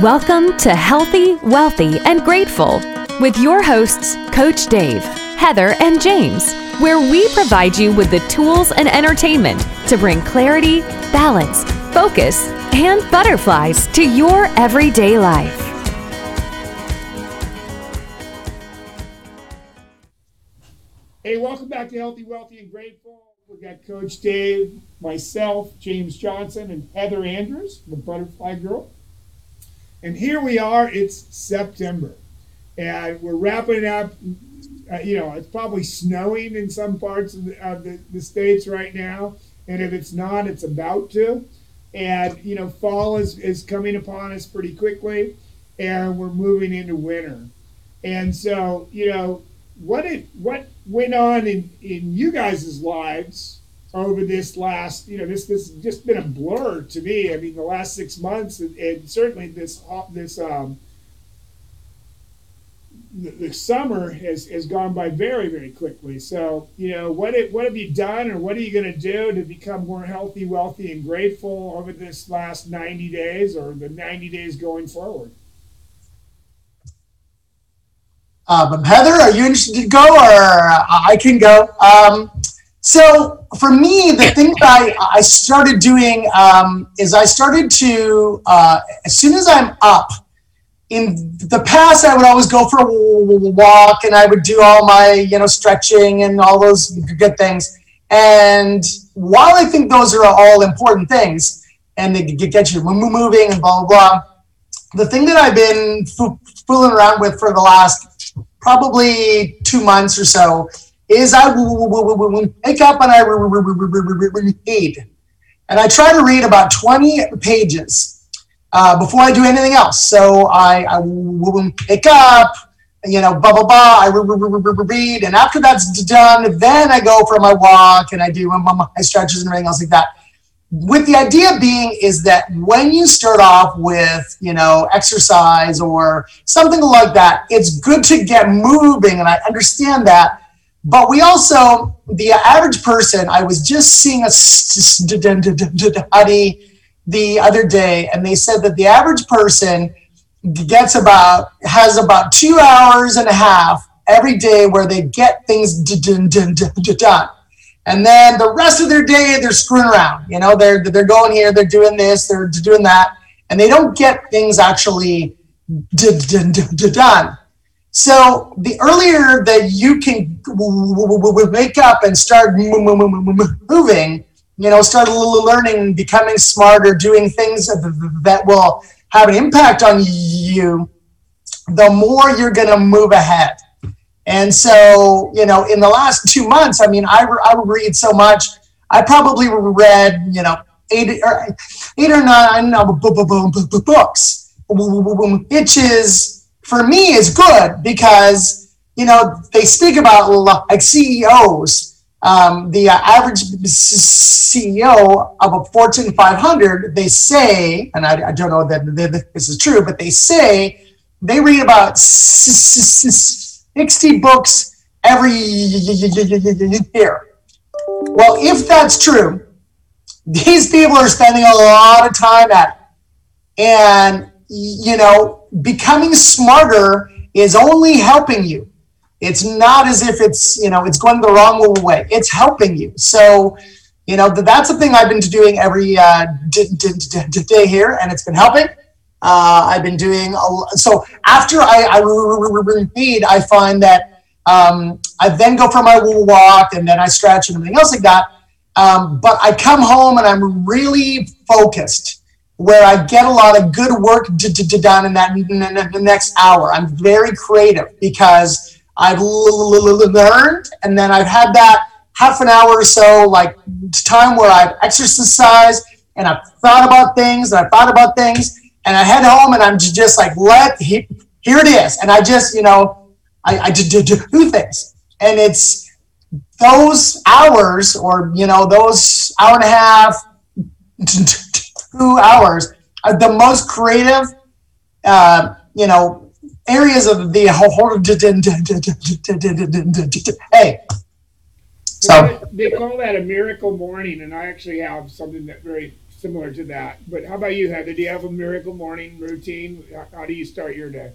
Welcome to Healthy, Wealthy, and Grateful with your hosts, Coach Dave, Heather, and James, where we provide you with the tools and entertainment to bring clarity, balance, focus, and butterflies to your everyday life. Hey, welcome back to Healthy, Wealthy, and Grateful. We got Coach Dave, myself, James Johnson, and Heather Andrews, the Butterfly Girl. And here we are, it's September. And we're wrapping up. Uh, you know, it's probably snowing in some parts of, the, of the, the states right now. And if it's not, it's about to. And, you know, fall is, is coming upon us pretty quickly. And we're moving into winter. And so, you know, what it what went on in in you guys' lives over this last you know this this has just been a blur to me. I mean the last six months and, and certainly this this um the, the, summer has, has gone by very very quickly. So you know what it, what have you done or what are you going to do to become more healthy wealthy and grateful over this last 90 days or the 90 days going forward? Um, Heather, are you interested to go, or I can go? Um, so for me, the thing that I, I started doing um, is I started to uh, as soon as I'm up. In the past, I would always go for a walk, and I would do all my you know stretching and all those good things. And while I think those are all important things, and they get you moving and blah blah blah, the thing that I've been fooling around with for the last probably two months or so, is I wake up and I read. And I try to read about 20 pages uh, before I do anything else. So I, I pick up, you know, blah, blah, blah. I read. And after that's done, then I go for my walk and I do my stretches and everything else like that with the idea being is that when you start off with you know exercise or something like that it's good to get moving and i understand that but we also the average person i was just seeing a study the other day and they said that the average person gets about has about two hours and a half every day where they get things done and then the rest of their day, they're screwing around. You know, they're they're going here, they're doing this, they're doing that, and they don't get things actually done. So the earlier that you can wake up and start moving, you know, start learning, becoming smarter, doing things that will have an impact on you, the more you're going to move ahead. And so, you know, in the last two months, I mean, I, I read so much. I probably read, you know, eight or eight or nine uh, books, which is for me is good because you know they speak about like CEOs. Um, the average CEO of a Fortune 500, they say, and I, I don't know that this is true, but they say they read about 60 books every year. Well, if that's true, these people are spending a lot of time at it. And, you know, becoming smarter is only helping you. It's not as if it's, you know, it's going the wrong way. It's helping you. So, you know, that's the thing I've been doing every uh, day here, and it's been helping. Uh, I've been doing a, so after I, I read, I find that um, I then go for my walk and then I stretch and everything else like that. Um, but I come home and I'm really focused, where I get a lot of good work done in that the next hour. I'm very creative because I've learned and then I've had that half an hour or so like time where I've exercised and I've thought about things and I've thought about things and I head home and I'm just like, let here it is, and I just you know I, I do, do things, and it's those hours or you know those hour and a half, two hours are the most creative, uh, you know, areas of the whole. Hey, so they call that a miracle morning, and I actually have something that very similar to that. But how about you, Heather? Do you have a miracle morning routine? How, how do you start your day?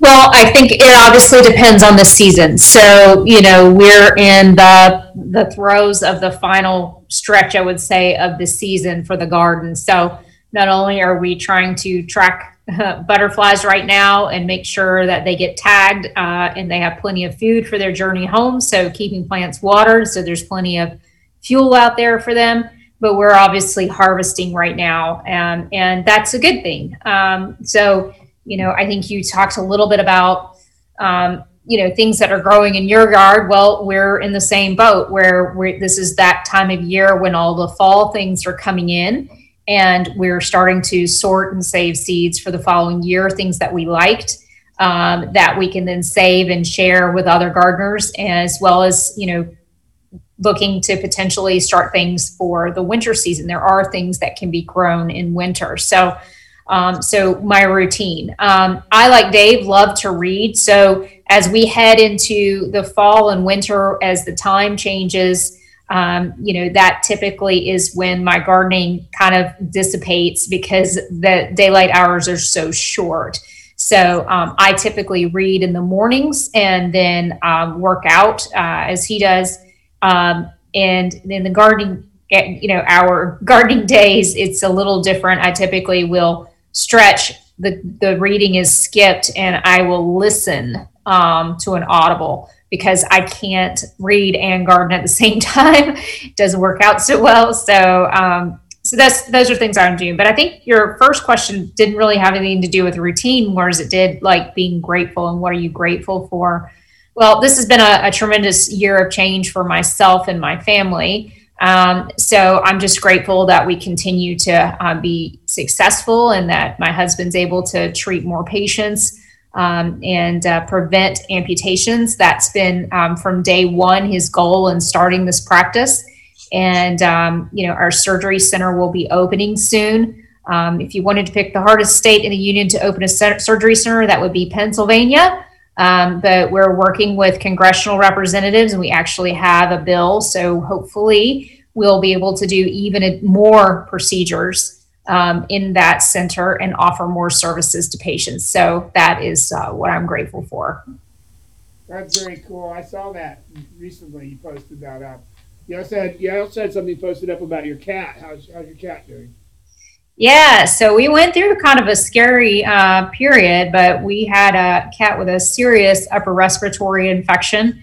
Well, I think it obviously depends on the season. So, you know, we're in the the throes of the final stretch, I would say, of the season for the garden. So, not only are we trying to track uh, butterflies right now and make sure that they get tagged uh, and they have plenty of food for their journey home, so keeping plants watered, so there's plenty of fuel out there for them. But we're obviously harvesting right now, and and that's a good thing. Um, so you know, I think you talked a little bit about, um, you know, things that are growing in your yard. Well, we're in the same boat where we're, this is that time of year when all the fall things are coming in and we're starting to sort and save seeds for the following year, things that we liked. Um, that we can then save and share with other gardeners, as well as you know, looking to potentially start things for the winter season. There are things that can be grown in winter, so um, so my routine. Um, I like Dave love to read. So as we head into the fall and winter, as the time changes, um, you know that typically is when my gardening kind of dissipates because the daylight hours are so short. So um, I typically read in the mornings and then um, work out uh, as he does. Um, and in the gardening, you know, our gardening days, it's a little different. I typically will stretch, the, the reading is skipped and I will listen um, to an audible because I can't read and garden at the same time. it doesn't work out so well. So, um, so that's those are things I'm doing. But I think your first question didn't really have anything to do with routine, whereas it did like being grateful and what are you grateful for. Well, this has been a, a tremendous year of change for myself and my family. Um, so I'm just grateful that we continue to uh, be successful and that my husband's able to treat more patients um, and uh, prevent amputations. That's been um, from day one his goal in starting this practice. And, um, you know, our surgery center will be opening soon. Um, if you wanted to pick the hardest state in the union to open a surgery center, that would be Pennsylvania. Um, but we're working with congressional representatives and we actually have a bill. So hopefully we'll be able to do even more procedures um, in that center and offer more services to patients. So that is uh, what I'm grateful for. That's very cool. I saw that recently. You posted that up. You also had, you also had something posted up about your cat. How's, how's your cat doing? Yeah, so we went through kind of a scary uh, period, but we had a cat with a serious upper respiratory infection.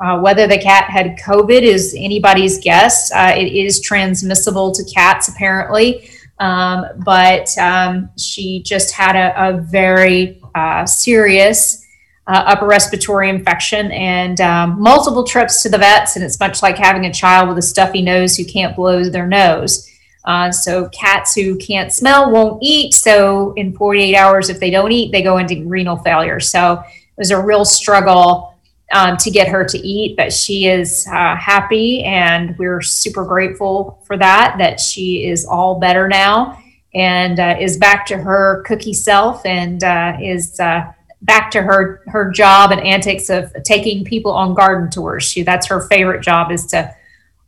Uh, whether the cat had COVID is anybody's guess. Uh, it is transmissible to cats, apparently, um, but um, she just had a, a very uh, serious uh, upper respiratory infection and um, multiple trips to the vets. And it's much like having a child with a stuffy nose who can't blow their nose. Uh, so cats who can't smell won't eat. So in 48 hours, if they don't eat, they go into renal failure. So it was a real struggle um, to get her to eat, but she is uh, happy, and we're super grateful for that. That she is all better now and uh, is back to her cookie self and uh, is uh, back to her her job and antics of taking people on garden tours. She that's her favorite job is to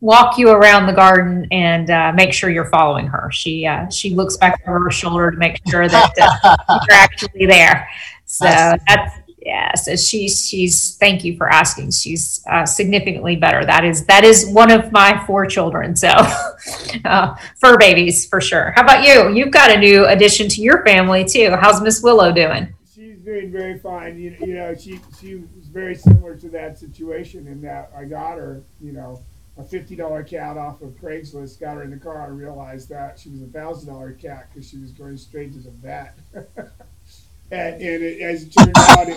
walk you around the garden and uh, make sure you're following her. She uh, she looks back over her shoulder to make sure that uh, you're actually there. So that's yeah. So she's she's thank you for asking. She's uh, significantly better. That is that is one of my four children. So uh, fur babies for sure. How about you? You've got a new addition to your family too. How's Miss Willow doing? She's doing very fine. You, you know she she was very similar to that situation in that I got her. You know a fifty dollar cat off of Craigslist, got her in the car, I realized that she was a thousand dollar cat because she was going straight to the vet. and, and it, as it turned out,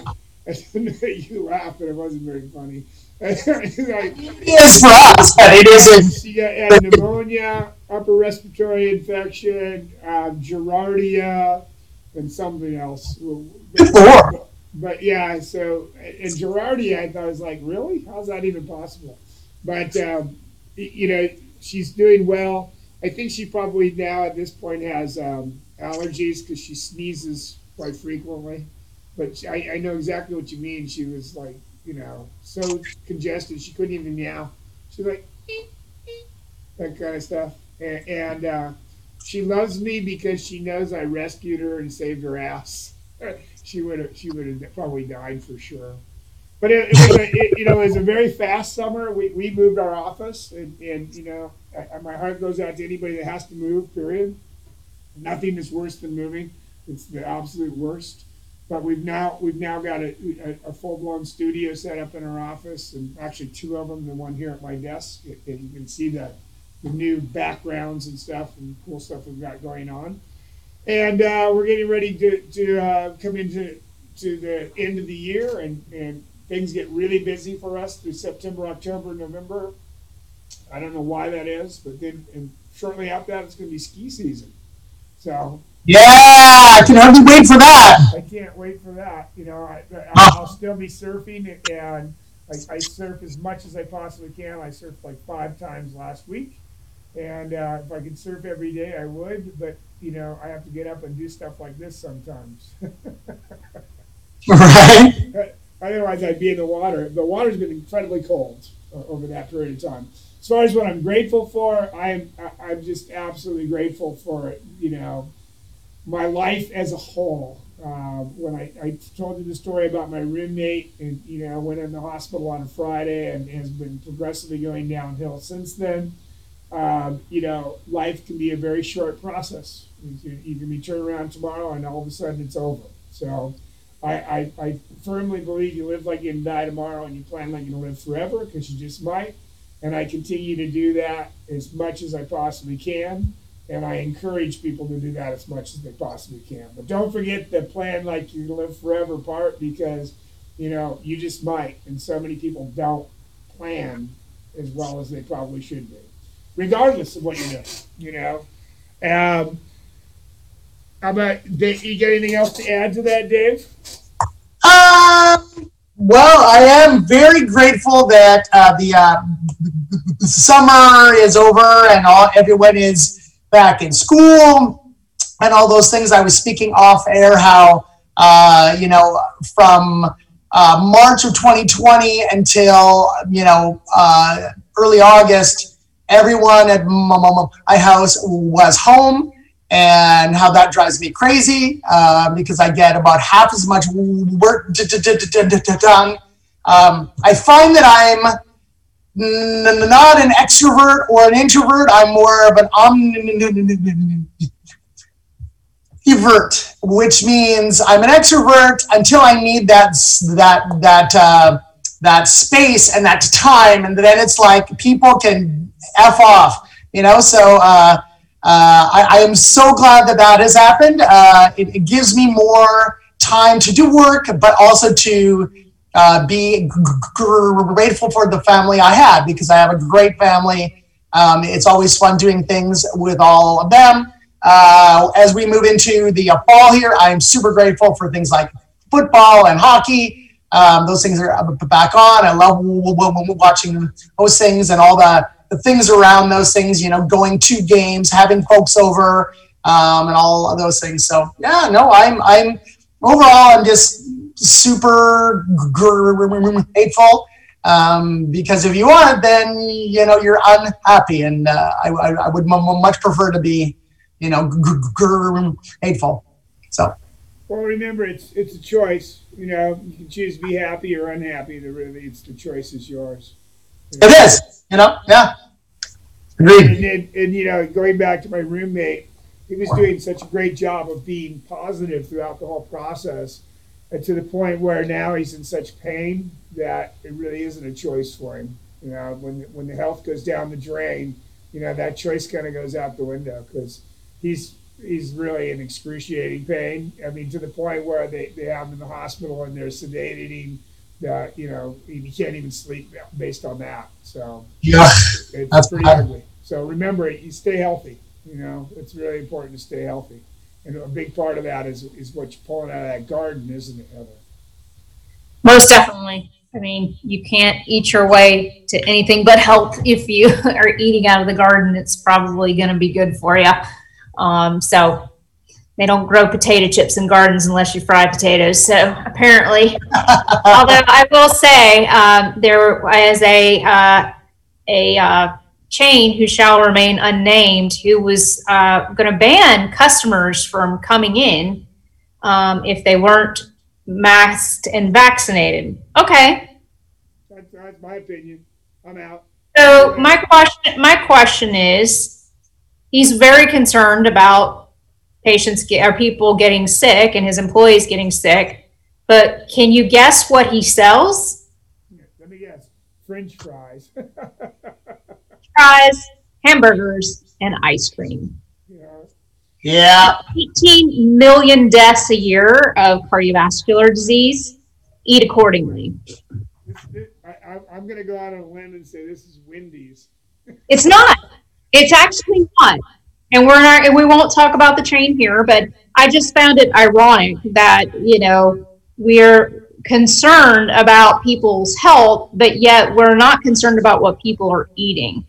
it, you laughed, but it wasn't very funny. like, it is for us, but it isn't. She got had pneumonia, upper respiratory infection, um, Giardia, and something else. But, but yeah, so and Giardia, I thought was like, really? How's that even possible? But um, you know, she's doing well. I think she probably now at this point has um, allergies because she sneezes quite frequently. But I, I know exactly what you mean. She was like, you know, so congested she couldn't even meow. She's like that kind of stuff. and, and uh, she loves me because she knows I rescued her and saved her ass. she would have she would have probably died for sure. But it, it was a, it, you know it was a very fast summer. We, we moved our office, and, and you know I, my heart goes out to anybody that has to move. Period. Nothing is worse than moving. It's the absolute worst. But we've now we've now got a, a, a full blown studio set up in our office, and actually two of them. The one here at my desk, and you can see the the new backgrounds and stuff and cool stuff we've got going on. And uh, we're getting ready to to uh, come into to the end of the year, and and things get really busy for us through September, October, November. I don't know why that is, but then and shortly after that, it's going to be ski season. So yeah, I can hardly wait for that. I can't wait for that. You know, I, I, will still be surfing, and I, I, surf as much as I possibly can. I surfed like five times last week, and uh, if I could surf every day, I would. But you know, I have to get up and do stuff like this sometimes. right. Otherwise, I'd be in the water. The water's been incredibly cold over that period of time. As far as what I'm grateful for, I'm I'm just absolutely grateful for you know my life as a whole. Uh, when I, I told you the story about my roommate, and you know, I went in the hospital on a Friday and has been progressively going downhill since then. Um, you know, life can be a very short process. You can, you can be turned around tomorrow, and all of a sudden it's over. So, I, I, I firmly believe you live like you can die tomorrow, and you plan like you're gonna live forever because you just might. And I continue to do that as much as I possibly can. And I encourage people to do that as much as they possibly can. But don't forget the plan like you live forever part because, you know, you just might. And so many people don't plan as well as they probably should be, regardless of what you do, you know. Um, how about, you got anything else to add to that, Dave? Um, well, I am very grateful that uh, the uh, summer is over and all everyone is back in school and all those things. I was speaking off air how, uh, you know, from uh, March of 2020 until, you know, uh, early August, everyone at my house was home and how that drives me crazy uh, because I get about half as much work done. Um, I find that I'm not an extrovert or an introvert. I'm more of an omnivert, which means I'm an extrovert until I need that that that uh, that space and that time, and then it's like people can f off, you know. So uh, uh, I, I, am so glad that that has happened. Uh, it, it gives me more time to do work, but also to uh, be grateful for the family I had because I have a great family. Um, it's always fun doing things with all of them. Uh, as we move into the fall here, I am super grateful for things like football and hockey. Um, those things are back on. I love watching those things and all the, the things around those things, you know, going to games, having folks over, um, and all of those things. So yeah, no, I'm, I'm overall, I'm just super grateful um, because if you aren't, then you know you're unhappy, and uh, I, I, would m- much prefer to be, you know, hateful. So. Well, remember, it's it's a choice. You know, you can choose to be happy or unhappy. The really, it's the choice is yours. You know? It is. You know, yeah. Agreed. And, and, and you know, going back to my roommate, he was doing such a great job of being positive throughout the whole process and to the point where now he's in such pain that it really isn't a choice for him. You know, when when the health goes down the drain, you know that choice kind of goes out the window because he's he's really in excruciating pain. I mean, to the point where they, they have him in the hospital and they're sedating that you know he can't even sleep based on that. So yeah, it's that's pretty bad. ugly. So remember, you stay healthy. You know, it's really important to stay healthy. And a big part of that is, is what you're pulling out of that garden, isn't it, Heather? Most definitely. I mean, you can't eat your way to anything but health if you are eating out of the garden. It's probably going to be good for you. Um, so they don't grow potato chips in gardens unless you fry potatoes. So apparently, although I will say um, there was a uh, a uh, chain who shall remain unnamed who was uh, going to ban customers from coming in um, if they weren't masked and vaccinated. Okay. That's, that's my opinion. I'm out. So my question, my question is, he's very concerned about patients get, or people getting sick and his employees getting sick. But can you guess what he sells? Let me guess. French fries. Fries, hamburgers, and ice cream. yeah. Yeah. 18 million deaths a year of cardiovascular disease. Eat accordingly. This, this, I, I, I'm going to go out on a limb and say this is Wendy's. It's not. It's actually not. And we're not, and we won't talk about the chain here, but I just found it ironic that, you know, we're concerned about people's health, but yet we're not concerned about what people are eating.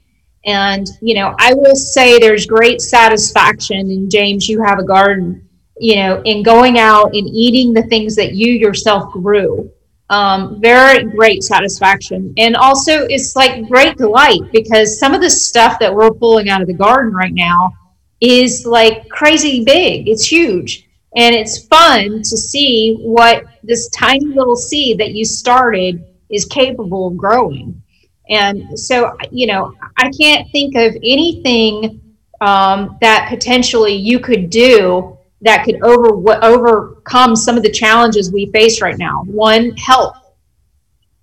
And, you know, I will say there's great satisfaction, in James, you have a garden, you know, in going out and eating the things that you yourself grew. Um, very great satisfaction. And also, it's like great delight because some of the stuff that we're pulling out of the garden right now is like crazy big. It's huge. And it's fun to see what this tiny little seed that you started is capable of growing. And so, you know, I can't think of anything um, that potentially you could do that could over overcome some of the challenges we face right now. One, health.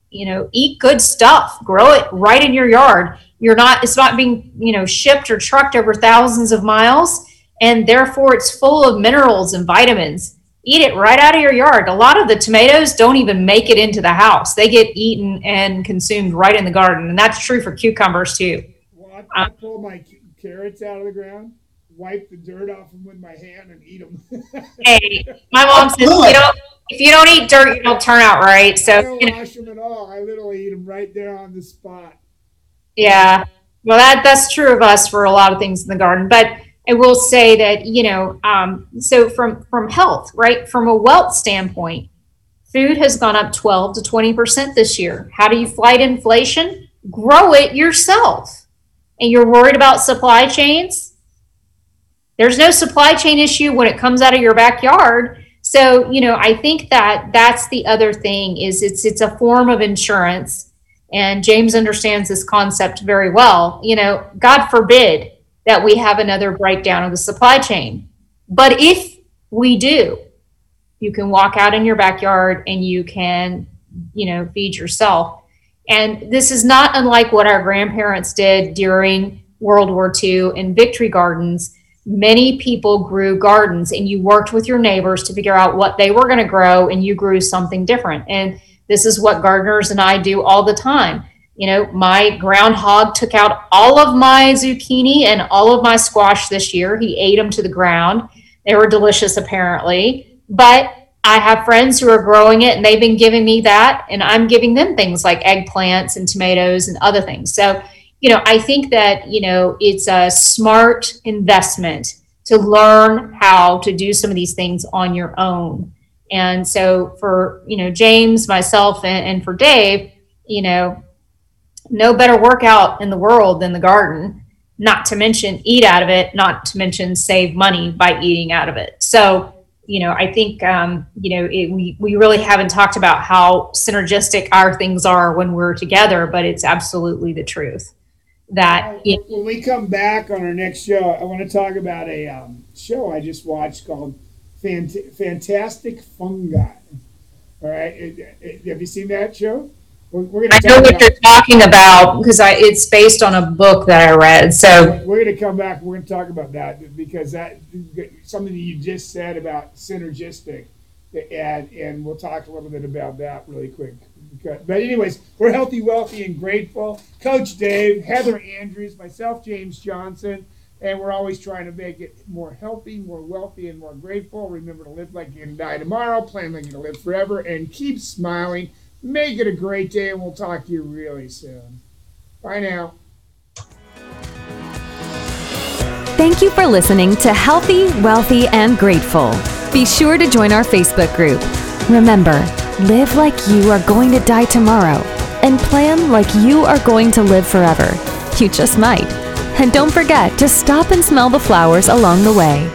You know, eat good stuff, grow it right in your yard. You're not, it's not being, you know, shipped or trucked over thousands of miles, and therefore it's full of minerals and vitamins. Eat it right out of your yard. A lot of the tomatoes don't even make it into the house, they get eaten and consumed right in the garden. And that's true for cucumbers too. Well, I, I pull my carrots out of the ground, wipe the dirt off them with my hand, and eat them. Hey, my mom says, you don't, if you don't eat dirt, you don't turn out right. So I don't you know, wash them at all. I literally eat them right there on the spot. Yeah. Well, that that's true of us for a lot of things in the garden. But I will say that you know, um, so from from health, right, from a wealth standpoint, food has gone up twelve to twenty percent this year. How do you fight inflation? Grow it yourself. And you're worried about supply chains? There's no supply chain issue when it comes out of your backyard. So, you know, I think that that's the other thing is it's it's a form of insurance and James understands this concept very well. You know, God forbid that we have another breakdown of the supply chain. But if we do, you can walk out in your backyard and you can, you know, feed yourself. And this is not unlike what our grandparents did during World War II in victory gardens. Many people grew gardens and you worked with your neighbors to figure out what they were going to grow and you grew something different. And this is what gardeners and I do all the time. You know, my groundhog took out all of my zucchini and all of my squash this year. He ate them to the ground. They were delicious, apparently. But I have friends who are growing it and they've been giving me that, and I'm giving them things like eggplants and tomatoes and other things. So, you know, I think that, you know, it's a smart investment to learn how to do some of these things on your own. And so for, you know, James, myself, and, and for Dave, you know, no better workout in the world than the garden, not to mention eat out of it, not to mention save money by eating out of it. So, you know, I think, um, you know, it, we, we really haven't talked about how synergistic our things are when we're together, but it's absolutely the truth that, you When we come back on our next show, I want to talk about a um, show I just watched called Fant- Fantastic Fungi. All right, It- it- have you seen that show? We're, we're I gonna know talk what you're talking about because I, it's based on a book that I read. So, we're going to come back. We're going to talk about that because that something that you just said about synergistic, and and we'll talk a little bit about that really quick. Because, but anyways, we're healthy, wealthy, and grateful. Coach Dave, Heather Andrews, myself, James Johnson, and we're always trying to make it more healthy, more wealthy, and more grateful. Remember to live like you're gonna die tomorrow, plan like you're gonna live forever, and keep smiling. Make it a great day, and we'll talk to you really soon. Bye now. Thank you for listening to Healthy, Wealthy, and Grateful. Be sure to join our Facebook group. Remember, live like you are going to die tomorrow and plan like you are going to live forever. You just might. And don't forget to stop and smell the flowers along the way.